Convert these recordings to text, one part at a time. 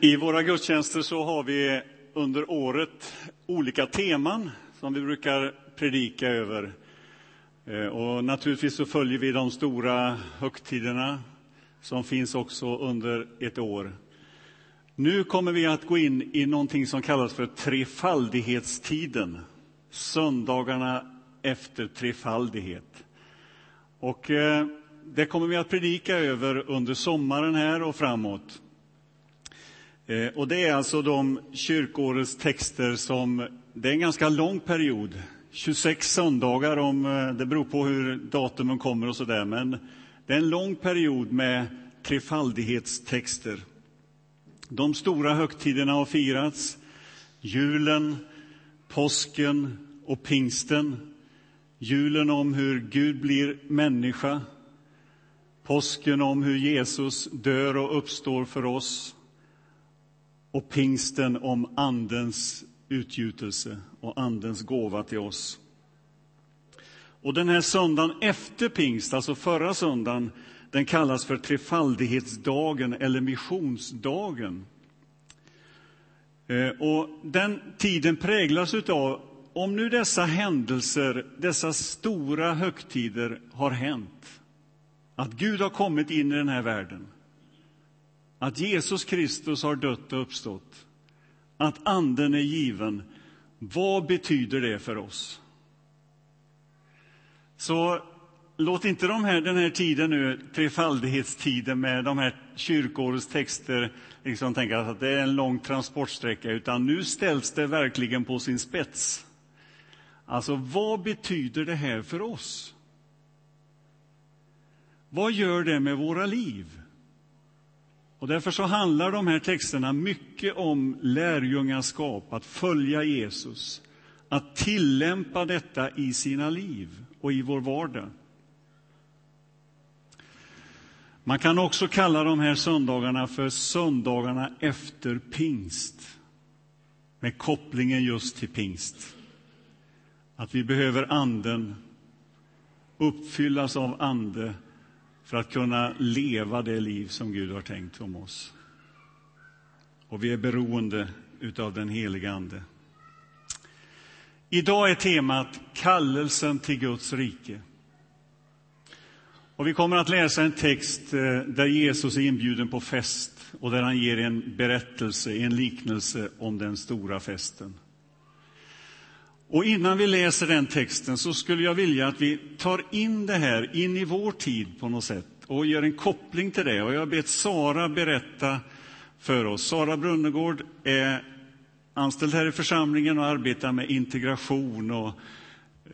I våra gudstjänster så har vi under året olika teman som vi brukar predika över. Eh, och naturligtvis så följer vi de stora högtiderna som finns också under ett år. Nu kommer vi att gå in i någonting som kallas för trefaldighetstiden. Söndagarna efter trefaldighet. Och eh, det kommer vi att predika över under sommaren här och framåt. Eh, och det är alltså de kyrkårets texter som, det är en ganska lång period, 26 söndagar om, eh, det beror på hur datumen kommer och sådär, men det är en lång period med trefaldighetstexter. De stora högtiderna har firats, julen, påsken och pingsten. Julen om hur Gud blir människa, påsken om hur Jesus dör och uppstår för oss och pingsten om Andens utgjutelse och Andens gåva till oss. Och den här söndagen efter pingst, alltså förra söndagen, den kallas för trefaldighetsdagen eller missionsdagen. Eh, och den tiden präglas av, om nu dessa händelser, dessa stora högtider har hänt, att Gud har kommit in i den här världen, att Jesus Kristus har dött och uppstått, att Anden är given, vad betyder det för oss? Så låt inte de här, den här tiden nu, trefaldighetstiden med de här kyrkårets texter, liksom tänka att det är en lång transportsträcka, utan nu ställs det verkligen på sin spets. Alltså, vad betyder det här för oss? Vad gör det med våra liv? Och därför så handlar de här texterna mycket om lärjungaskap, att följa Jesus, att tillämpa detta i sina liv och i vår vardag. Man kan också kalla de här söndagarna för söndagarna efter pingst, med kopplingen just till pingst. Att vi behöver Anden, uppfyllas av Ande för att kunna leva det liv som Gud har tänkt om oss. Och vi är beroende av den heliga Ande. Idag är temat kallelsen till Guds rike. Och vi kommer att läsa en text eh, där Jesus är inbjuden på fest och där han ger en berättelse, en liknelse om den stora festen. Och innan vi läser den texten så skulle jag vilja att vi tar in det här in i vår tid på något sätt och gör en koppling till det. Och jag har bett Sara berätta för oss. Sara Brunnegård är anställd här i församlingen och arbetar med integration och eh,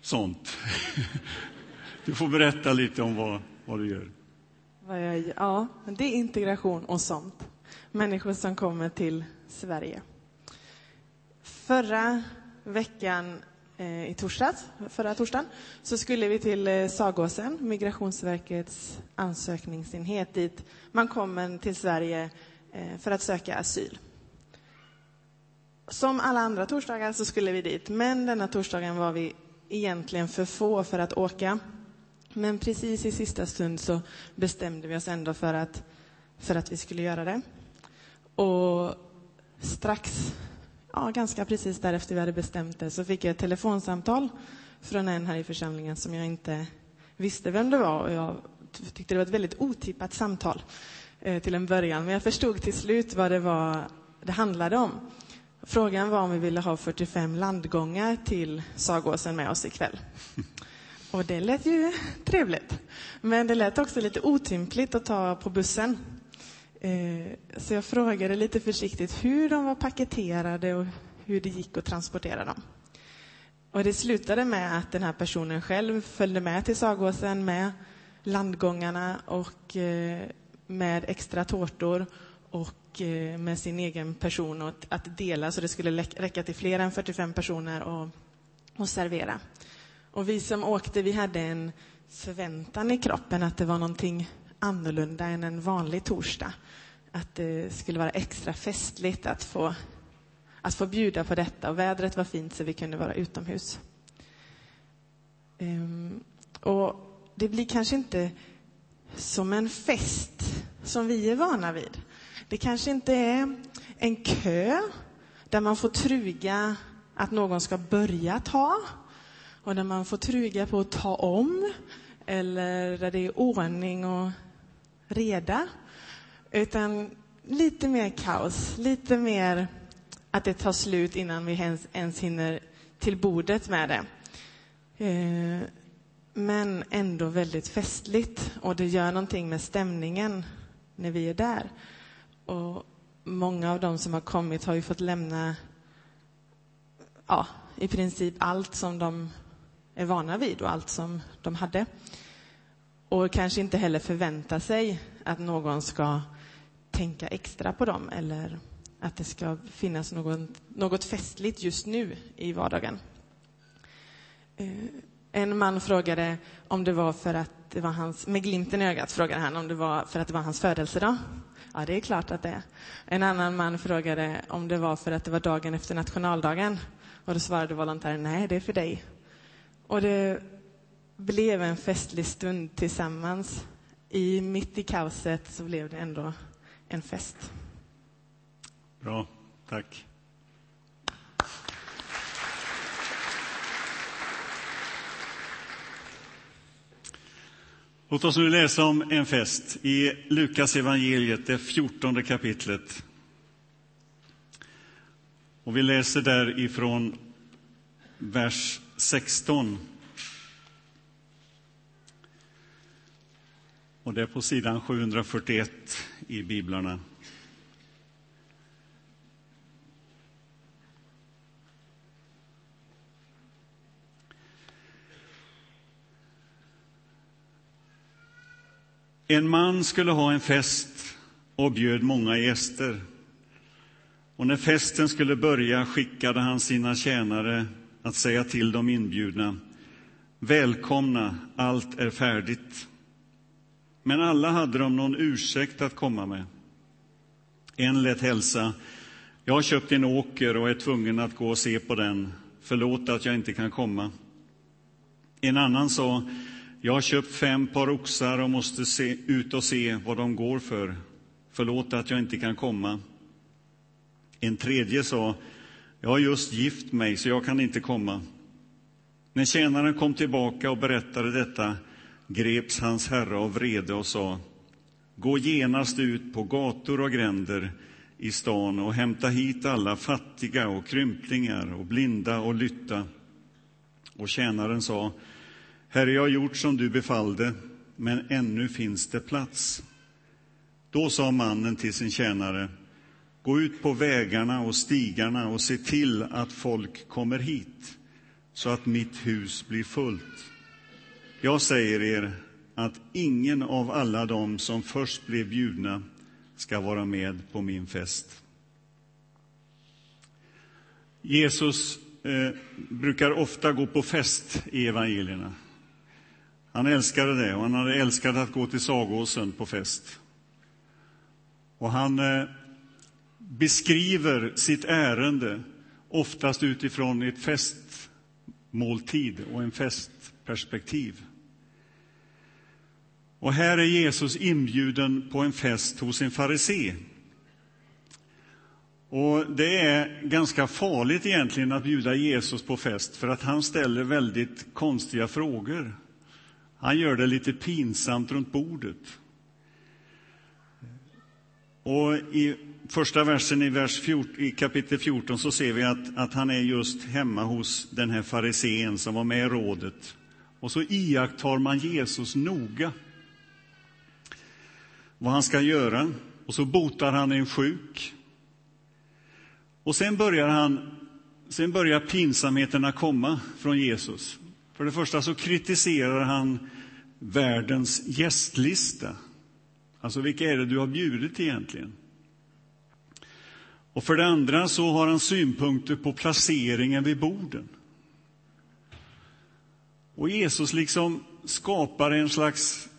sånt. Du får berätta lite om vad, vad du gör. Ja, det är integration och sånt. Människor som kommer till Sverige. Förra veckan, eh, i torsdags, förra torsdagen, så skulle vi till eh, Sagåsen, Migrationsverkets ansökningsenhet dit man kommer till Sverige eh, för att söka asyl. Som alla andra torsdagar så skulle vi dit, men denna torsdagen var vi egentligen för få för att åka. Men precis i sista stund så bestämde vi oss ändå för att, för att vi skulle göra det. Och strax ja, ganska precis därefter vi hade bestämt det så fick jag ett telefonsamtal från en här i församlingen som jag inte visste vem det var. Och jag tyckte det var ett väldigt otippat samtal eh, till en början. Men jag förstod till slut vad det var det handlade om. Frågan var om vi ville ha 45 landgångar till Sagåsen med oss ikväll. Och det lät ju trevligt. Men det lät också lite otympligt att ta på bussen. Eh, så jag frågade lite försiktigt hur de var paketerade och hur det gick att transportera dem. Och det slutade med att den här personen själv följde med till Sagåsen med landgångarna och eh, med extra tårtor och eh, med sin egen person och att dela så det skulle räcka till fler än 45 personer och, och servera. Och vi som åkte, vi hade en förväntan i kroppen att det var någonting annorlunda än en vanlig torsdag. Att det skulle vara extra festligt att få, att få bjuda på detta. Och vädret var fint så vi kunde vara utomhus. Um, och det blir kanske inte som en fest som vi är vana vid. Det kanske inte är en kö där man får truga att någon ska börja ta och där man får truga på att ta om eller där det är ordning och reda. Utan lite mer kaos, lite mer att det tar slut innan vi ens, ens hinner till bordet med det. Eh, men ändå väldigt festligt och det gör någonting med stämningen när vi är där. Och många av de som har kommit har ju fått lämna ja, i princip allt som de är vana vid och allt som de hade. Och kanske inte heller förvänta sig att någon ska tänka extra på dem eller att det ska finnas någon, något festligt just nu i vardagen. Eh, en man frågade om det var för att det var hans, med glimten i ögat frågade han om det var för att det var hans födelsedag. Ja, det är klart att det är. En annan man frågade om det var för att det var dagen efter nationaldagen. Och då svarade volontären, nej, det är för dig. Och det blev en festlig stund tillsammans. I, mitt i kaoset så blev det ändå en fest. Bra, tack. Låt oss nu läsa om en fest i Lukas evangeliet, det fjortonde kapitlet. Och vi läser därifrån vers 16. Och det är på sidan 741 i biblarna. En man skulle ha en fest och bjöd många gäster. Och när festen skulle börja skickade han sina tjänare att säga till de inbjudna Välkomna, allt är färdigt. Men alla hade de någon ursäkt att komma med. En lät hälsa Jag har köpt en åker och är tvungen att gå och se på den. Förlåt att jag inte kan komma. En annan sa jag har köpt fem par oxar och måste se, ut och se vad de går för. Förlåt att jag inte kan komma. En tredje sa, jag har just gift mig, så jag kan inte komma. När tjänaren kom tillbaka och berättade detta greps hans herre av vrede och sa, gå genast ut på gator och gränder i stan och hämta hit alla fattiga och krymplingar och blinda och lytta. Och tjänaren sa, Herre, jag har gjort som du befallde, men ännu finns det plats. Då sa mannen till sin tjänare, gå ut på vägarna och stigarna och se till att folk kommer hit, så att mitt hus blir fullt. Jag säger er att ingen av alla dem som först blev bjudna ska vara med på min fest. Jesus eh, brukar ofta gå på fest i evangelierna. Han älskade det och han hade älskat att gå till Sagåsen på fest. Och han eh, beskriver sitt ärende oftast utifrån ett festmåltid och en festperspektiv. Och här är Jesus inbjuden på en fest hos en farisé. Och det är ganska farligt egentligen att bjuda Jesus på fest, för att han ställer väldigt konstiga frågor. Han gör det lite pinsamt runt bordet. Och i första versen i, vers 14, i kapitel 14 så ser vi att, att han är just hemma hos den här farisén som var med i rådet. Och så iakttar man Jesus noga, vad han ska göra. Och så botar han en sjuk. Och sen börjar, han, sen börjar pinsamheterna komma från Jesus. För det första så kritiserar han världens gästlista. Alltså, vilka är det du har bjudit egentligen? Och för det andra så har han synpunkter på placeringen vid borden. Och Jesus liksom skapar en slags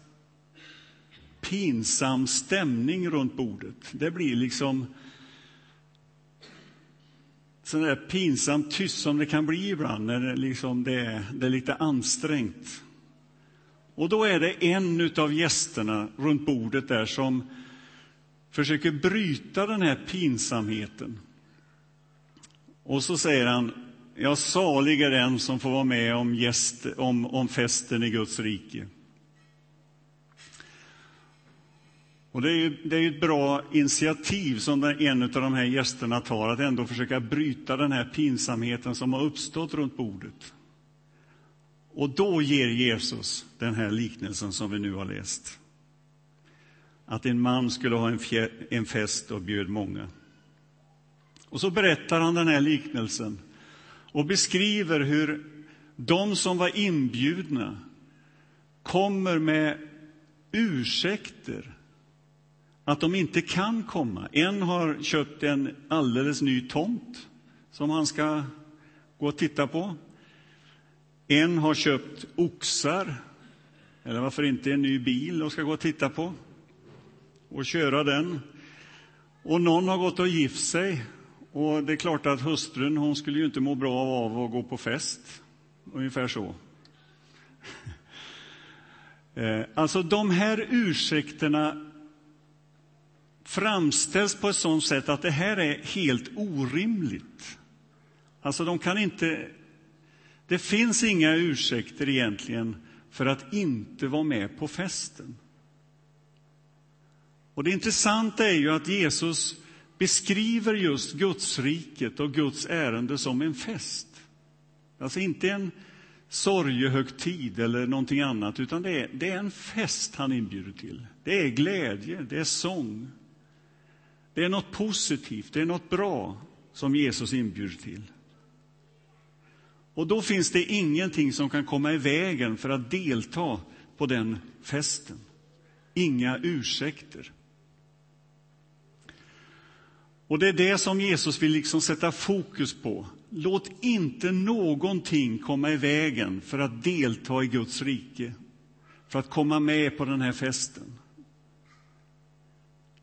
pinsam stämning runt bordet. Det blir liksom sån där pinsamt tyst som det kan bli ibland när det, liksom det, är, det är lite ansträngt. Och då är det en av gästerna runt bordet där som försöker bryta den här pinsamheten. Och så säger han, jag salig är den som får vara med om, gäst, om, om festen i Guds rike. Och det är ju det är ett bra initiativ som en av de här gästerna tar, att ändå försöka bryta den här pinsamheten som har uppstått runt bordet. Och då ger Jesus den här liknelsen som vi nu har läst. Att en man skulle ha en, en fest och bjöd många. Och så berättar han den här liknelsen och beskriver hur de som var inbjudna kommer med ursäkter att de inte kan komma. En har köpt en alldeles ny tomt som han ska gå och titta på. En har köpt oxar, eller varför inte en ny bil och ska gå och titta på och köra den. Och någon har gått och gift sig. Och det är klart att hustrun hon skulle ju inte må bra av att gå på fest. Ungefär så. Eh, alltså de här ursäkterna framställs på ett sådant sätt att det här är helt orimligt. Alltså de kan inte... Det finns inga ursäkter egentligen för att inte vara med på festen. Och det intressanta är ju att Jesus beskriver just Gudsriket och Guds ärende som en fest. Alltså inte en sorgehögtid eller någonting annat, utan det är, det är en fest han inbjuder till. Det är glädje, det är sång. Det är något positivt, det är något bra som Jesus inbjuder till. Och då finns det ingenting som kan komma i vägen för att delta på den festen. Inga ursäkter. Och det är det som Jesus vill liksom sätta fokus på. Låt inte någonting komma i vägen för att delta i Guds rike, för att komma med på den här festen.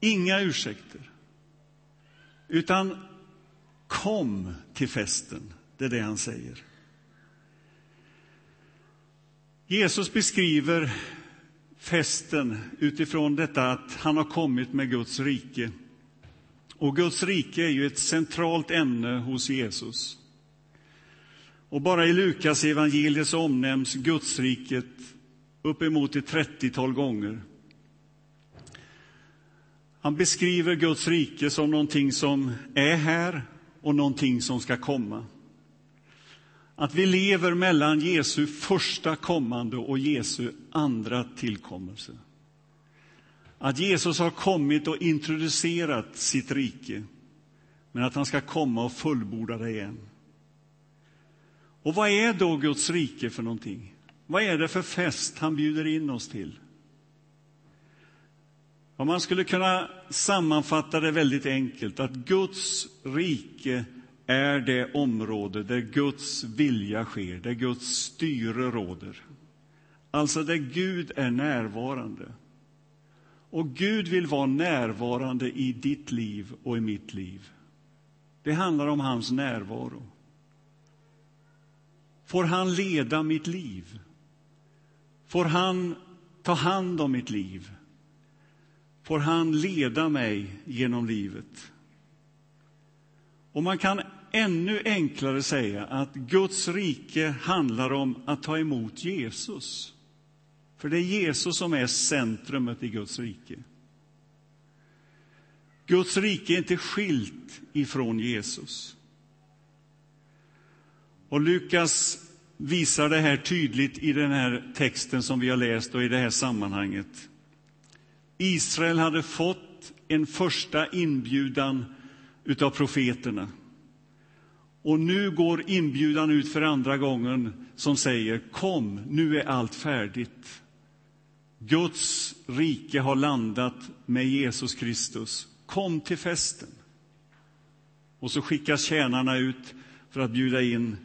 Inga ursäkter. Utan kom till festen, det är det han säger. Jesus beskriver festen utifrån detta att han har kommit med Guds rike. Och Guds rike är ju ett centralt ämne hos Jesus. Och bara i Lukas evangeliet så omnämns Gudsriket uppemot ett 30-tal gånger. Han beskriver Guds rike som någonting som är här och någonting som ska komma. Att vi lever mellan Jesu första kommande och Jesu andra tillkommelse. Att Jesus har kommit och introducerat sitt rike, men att han ska komma och fullborda det igen. Och vad är då Guds rike för någonting? Vad är det för fest han bjuder in oss till? Och man skulle kunna sammanfatta det väldigt enkelt, att Guds rike är det område där Guds vilja sker, där Guds styre råder. Alltså där Gud är närvarande. Och Gud vill vara närvarande i ditt liv och i mitt liv. Det handlar om hans närvaro. Får han leda mitt liv? Får han ta hand om mitt liv? Får han leda mig genom livet. Och man kan ännu enklare säga att Guds rike handlar om att ta emot Jesus. För det är Jesus som är centrumet i Guds rike. Guds rike är inte skilt ifrån Jesus. Och Lukas visar det här tydligt i den här texten som vi har läst och i det här sammanhanget. Israel hade fått en första inbjudan av profeterna. Och nu går inbjudan ut för andra gången som säger kom, nu är allt färdigt. Guds rike har landat med Jesus Kristus. Kom till festen. Och så skickas tjänarna ut för att bjuda in.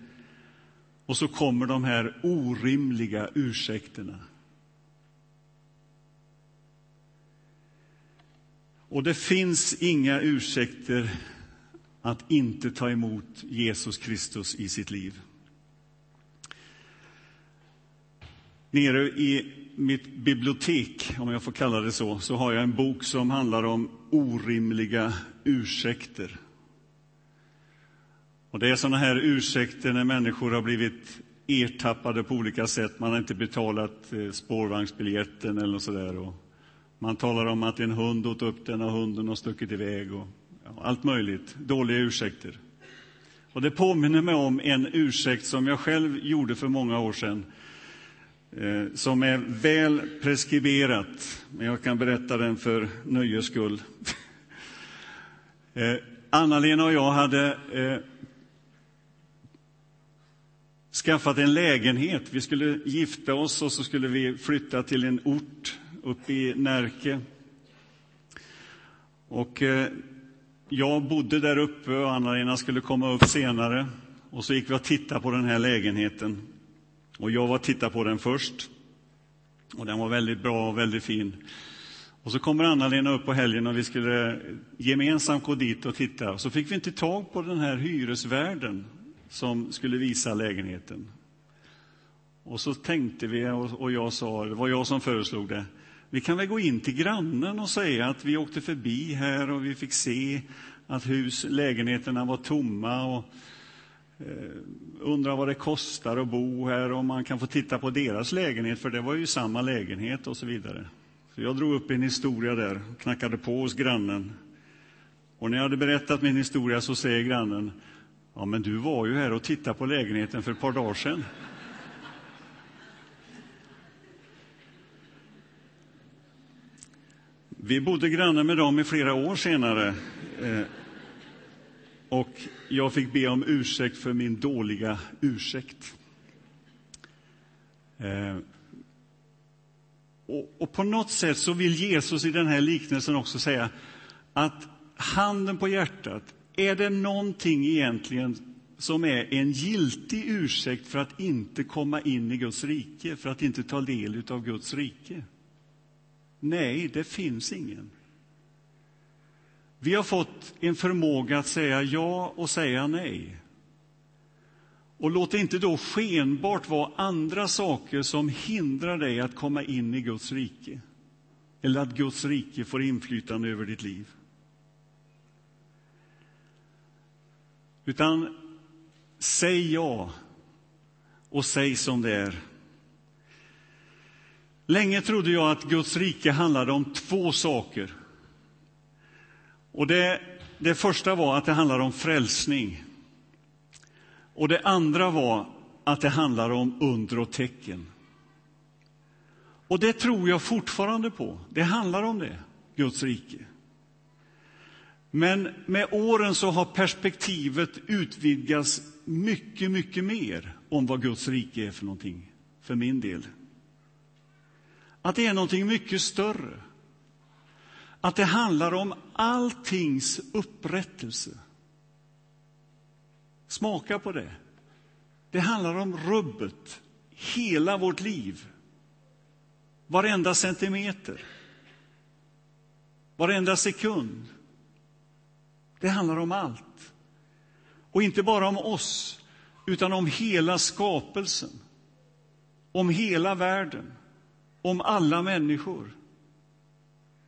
Och så kommer de här orimliga ursäkterna. Och det finns inga ursäkter att inte ta emot Jesus Kristus i sitt liv. Nere i mitt bibliotek, om jag får kalla det så, så har jag en bok som handlar om orimliga ursäkter. Och det är sådana här ursäkter när människor har blivit ertappade på olika sätt. Man har inte betalat eh, spårvagnsbiljetten eller sådär. Och man talar om att en hund åt upp den och hunden har stuckit iväg. Och ja, allt möjligt. Dåliga ursäkter. Och det påminner mig om en ursäkt som jag själv gjorde för många år sedan. Eh, som är väl preskriberat, men jag kan berätta den för nöjes skull. eh, Anna-Lena och jag hade eh, skaffat en lägenhet. Vi skulle gifta oss och så skulle vi flytta till en ort uppe i Närke. Och eh, jag bodde där uppe och Anna-Lena skulle komma upp senare. Och så gick vi och tittade på den här lägenheten. Och jag var och tittade på den först. Och den var väldigt bra och väldigt fin. Och så kommer Anna-Lena upp på helgen och vi skulle gemensamt gå dit och titta. Så fick vi inte tag på den här hyresvärden som skulle visa lägenheten. Och så tänkte vi, och jag sa, det var jag som föreslog det, vi kan väl gå in till grannen och säga att vi åkte förbi här och vi fick se att hus, lägenheterna var tomma och eh, undrar vad det kostar att bo här och man kan få titta på deras lägenhet, för det var ju samma lägenhet och så vidare. Så jag drog upp en historia där, knackade på hos grannen. Och när jag hade berättat min historia så säger grannen, Ja, men du var ju här och tittade på lägenheten för ett par dagar sedan. Vi bodde grannar med dem i flera år senare. Eh, och jag fick be om ursäkt för min dåliga ursäkt. Eh, och, och, på något sätt så vill Jesus i den här liknelsen också säga att handen på hjärtat, är det någonting egentligen som är en giltig ursäkt för att inte komma in i Guds rike, för att inte ta del av Guds rike? Nej, det finns ingen. Vi har fått en förmåga att säga ja och säga nej. Och låt det inte då skenbart vara andra saker som hindrar dig att komma in i Guds rike, eller att Guds rike får inflytande över ditt liv. Utan säg ja och säg som det är. Länge trodde jag att Guds rike handlade om två saker. Och det, det första var att det handlade om frälsning. Och det andra var att det handlar om under och tecken. Och det tror jag fortfarande på. Det handlar om det, Guds rike. Men med åren så har perspektivet utvidgats mycket, mycket mer om vad Guds rike är för någonting, för min del. Att det är någonting mycket större. Att det handlar om alltings upprättelse. Smaka på det. Det handlar om rubbet, hela vårt liv. Varenda centimeter, varenda sekund. Det handlar om allt. Och inte bara om oss, utan om hela skapelsen. Om hela världen. Om alla människor.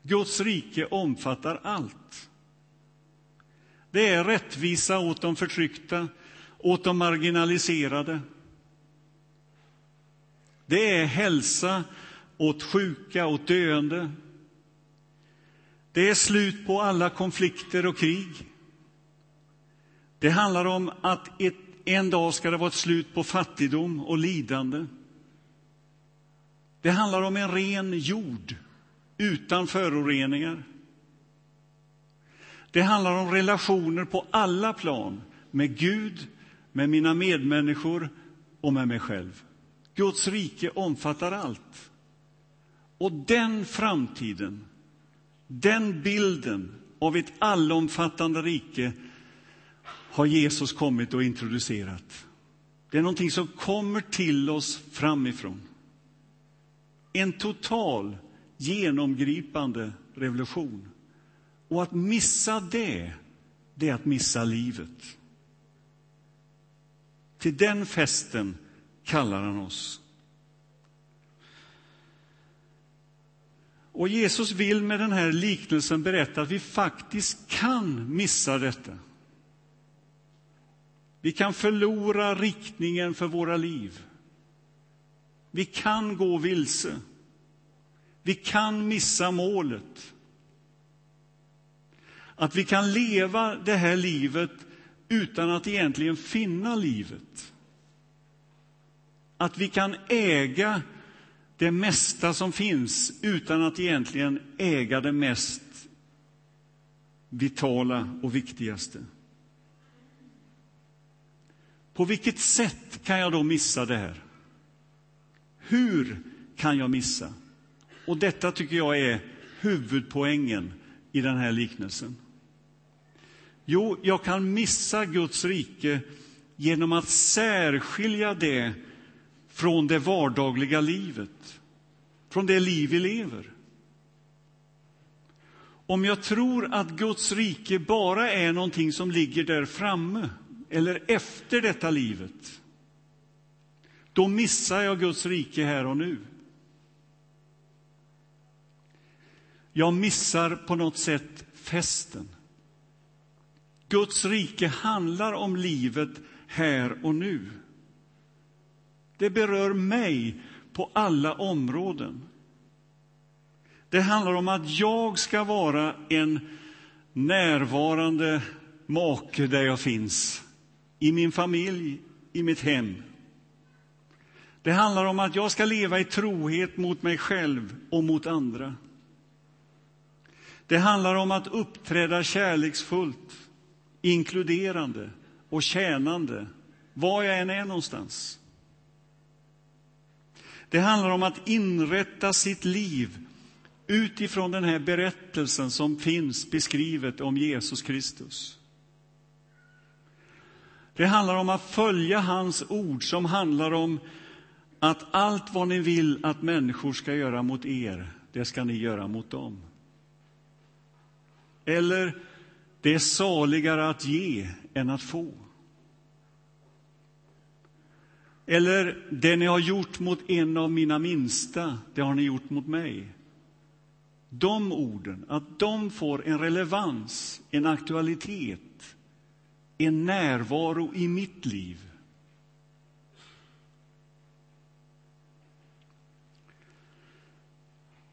Guds rike omfattar allt. Det är rättvisa åt de förtryckta, åt de marginaliserade. Det är hälsa åt sjuka, åt döende. Det är slut på alla konflikter och krig. Det handlar om att ett, en dag ska det vara ett slut på fattigdom och lidande. Det handlar om en ren jord utan föroreningar. Det handlar om relationer på alla plan, med Gud, med mina medmänniskor och med mig själv. Guds rike omfattar allt. Och den framtiden den bilden av ett allomfattande rike har Jesus kommit och introducerat. Det är någonting som kommer till oss framifrån. En total, genomgripande revolution. Och att missa det, det är att missa livet. Till den festen kallar han oss. Och Jesus vill med den här liknelsen berätta att vi faktiskt kan missa detta. Vi kan förlora riktningen för våra liv. Vi kan gå vilse. Vi kan missa målet. Att vi kan leva det här livet utan att egentligen finna livet. Att vi kan äga det mesta som finns utan att egentligen äga det mest vitala och viktigaste. På vilket sätt kan jag då missa det här? Hur kan jag missa? Och detta tycker jag är huvudpoängen i den här liknelsen. Jo, jag kan missa Guds rike genom att särskilja det från det vardagliga livet, från det liv vi lever. Om jag tror att Guds rike bara är någonting som ligger där framme eller efter detta livet, då missar jag Guds rike här och nu. Jag missar på något sätt festen. Guds rike handlar om livet här och nu. Det berör mig på alla områden. Det handlar om att jag ska vara en närvarande make där jag finns, i min familj, i mitt hem. Det handlar om att jag ska leva i trohet mot mig själv och mot andra. Det handlar om att uppträda kärleksfullt, inkluderande och tjänande var jag än är någonstans. Det handlar om att inrätta sitt liv utifrån den här berättelsen som finns beskrivet om Jesus Kristus. Det handlar om att följa hans ord som handlar om att allt vad ni vill att människor ska göra mot er, det ska ni göra mot dem. Eller, det är saligare att ge än att få. Eller, det ni har gjort mot en av mina minsta, det har ni gjort mot mig. De orden, att de får en relevans, en aktualitet, en närvaro i mitt liv.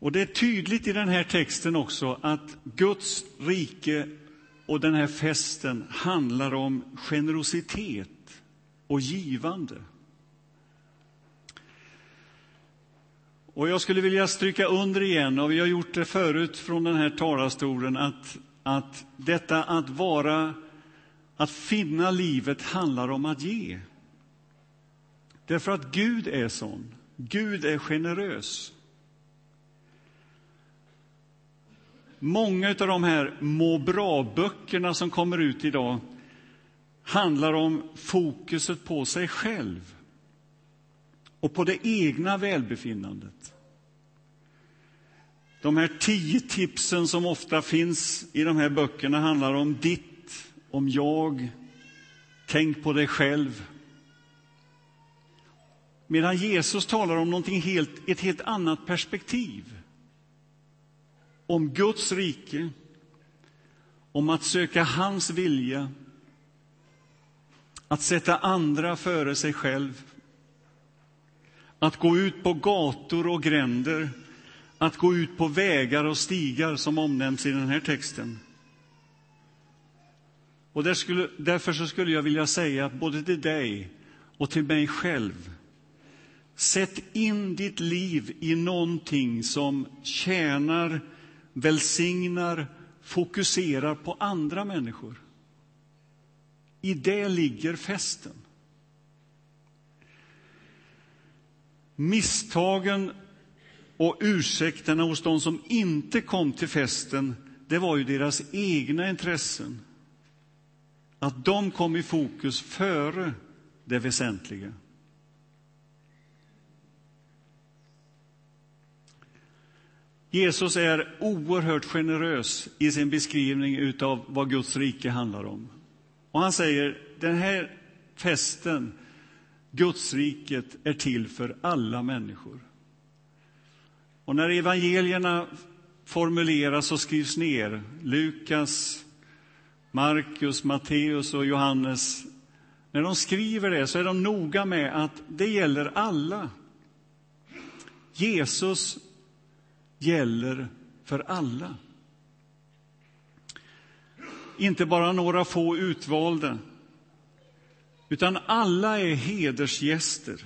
Och Det är tydligt i den här texten också att Guds rike och den här festen handlar om generositet och givande. Och jag skulle vilja stryka under igen, och vi har gjort det förut från den här talarstolen, att, att detta att vara, att finna livet handlar om att ge. Därför att Gud är sån. Gud är generös. Många av de här må bra-böckerna som kommer ut idag handlar om fokuset på sig själv och på det egna välbefinnandet. De här tio tipsen som ofta finns i de här böckerna handlar om ditt, om jag, tänk på dig själv. Medan Jesus talar om någonting helt, ett helt annat perspektiv. Om Guds rike, om att söka hans vilja, att sätta andra före sig själv att gå ut på gator och gränder, att gå ut på vägar och stigar som omnämns i den här texten. Och där skulle, därför så skulle jag vilja säga att både till dig och till mig själv Sätt in ditt liv i någonting som tjänar, välsignar, fokuserar på andra människor. I det ligger festen. Misstagen och ursäkterna hos de som inte kom till festen, det var ju deras egna intressen. Att de kom i fokus före det väsentliga. Jesus är oerhört generös i sin beskrivning av vad Guds rike handlar om. Och han säger, den här festen Guds riket är till för alla människor. Och när evangelierna formuleras och skrivs ner. Lukas, Markus, Matteus och Johannes. När de skriver det så är de noga med att det gäller alla. Jesus gäller för alla. Inte bara några få utvalda, utan alla är hedersgäster.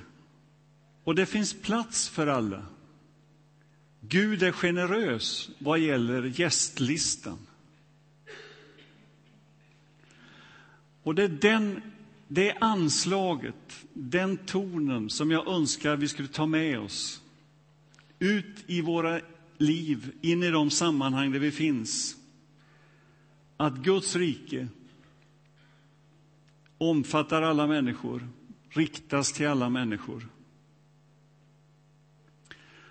Och det finns plats för alla. Gud är generös vad gäller gästlistan. Och det är den, det anslaget, den tonen som jag önskar vi skulle ta med oss ut i våra liv, in i de sammanhang där vi finns. Att Guds rike omfattar alla människor, riktas till alla människor.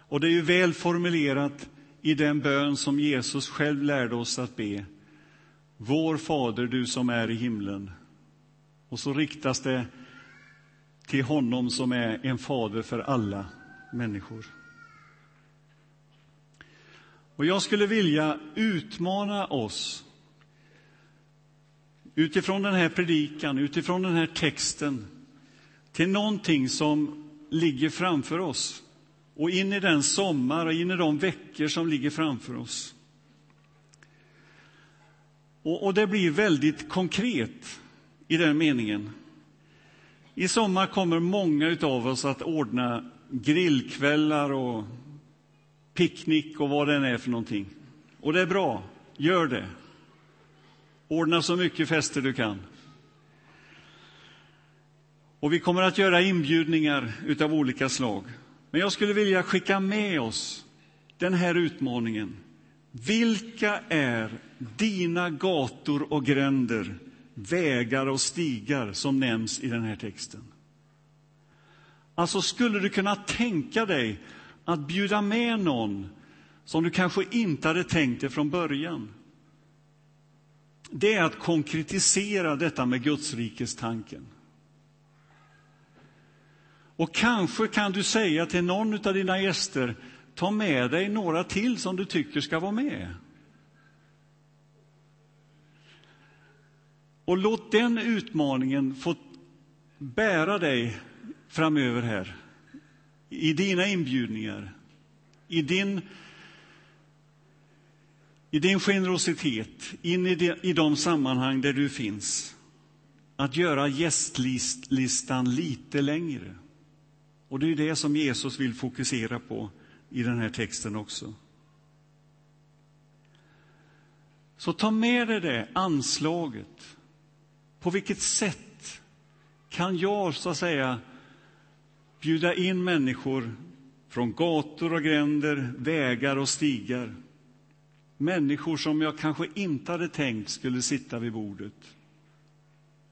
Och det är ju väl formulerat i den bön som Jesus själv lärde oss att be. Vår Fader, du som är i himlen. Och så riktas det till honom som är en fader för alla människor. Och jag skulle vilja utmana oss utifrån den här predikan, utifrån den här texten till någonting som ligger framför oss och in i den sommar och in i de veckor som ligger framför oss. Och, och det blir väldigt konkret i den meningen. I sommar kommer många av oss att ordna grillkvällar och picknick och vad det än är för någonting. Och det är bra, gör det. Ordna så mycket fester du kan. Och vi kommer att göra inbjudningar utav olika slag. Men jag skulle vilja skicka med oss den här utmaningen. Vilka är dina gator och gränder, vägar och stigar som nämns i den här texten? Alltså, skulle du kunna tänka dig att bjuda med någon som du kanske inte hade tänkt dig från början? Det är att konkretisera detta med Gudsrikestanken. Och kanske kan du säga till någon av dina gäster, ta med dig några till som du tycker ska vara med. Och låt den utmaningen få bära dig framöver här, i dina inbjudningar, i din, i din generositet, in i de, i de sammanhang där du finns. Att göra gästlistan lite längre. Och det är det som Jesus vill fokusera på i den här texten också. Så ta med dig det anslaget. På vilket sätt kan jag, så att säga, bjuda in människor från gator och gränder, vägar och stigar. Människor som jag kanske inte hade tänkt skulle sitta vid bordet.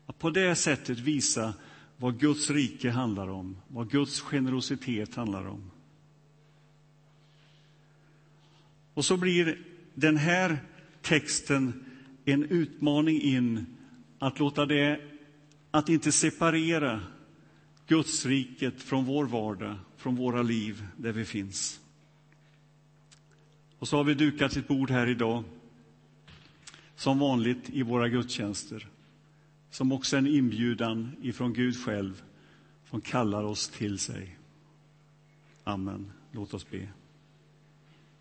Att på det sättet visa vad Guds rike handlar om, vad Guds generositet handlar om. Och så blir den här texten en utmaning in att låta det, att inte separera Gudsriket från vår vardag, från våra liv där vi finns. Och så har vi dukat sitt bord här idag, som vanligt i våra gudstjänster som också är en inbjudan ifrån Gud själv som kallar oss till sig. Amen. Låt oss be.